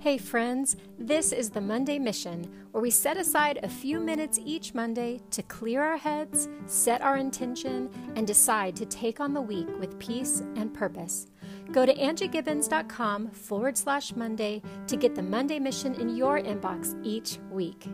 Hey, friends, this is the Monday Mission, where we set aside a few minutes each Monday to clear our heads, set our intention, and decide to take on the week with peace and purpose. Go to angiegibbons.com forward slash Monday to get the Monday Mission in your inbox each week.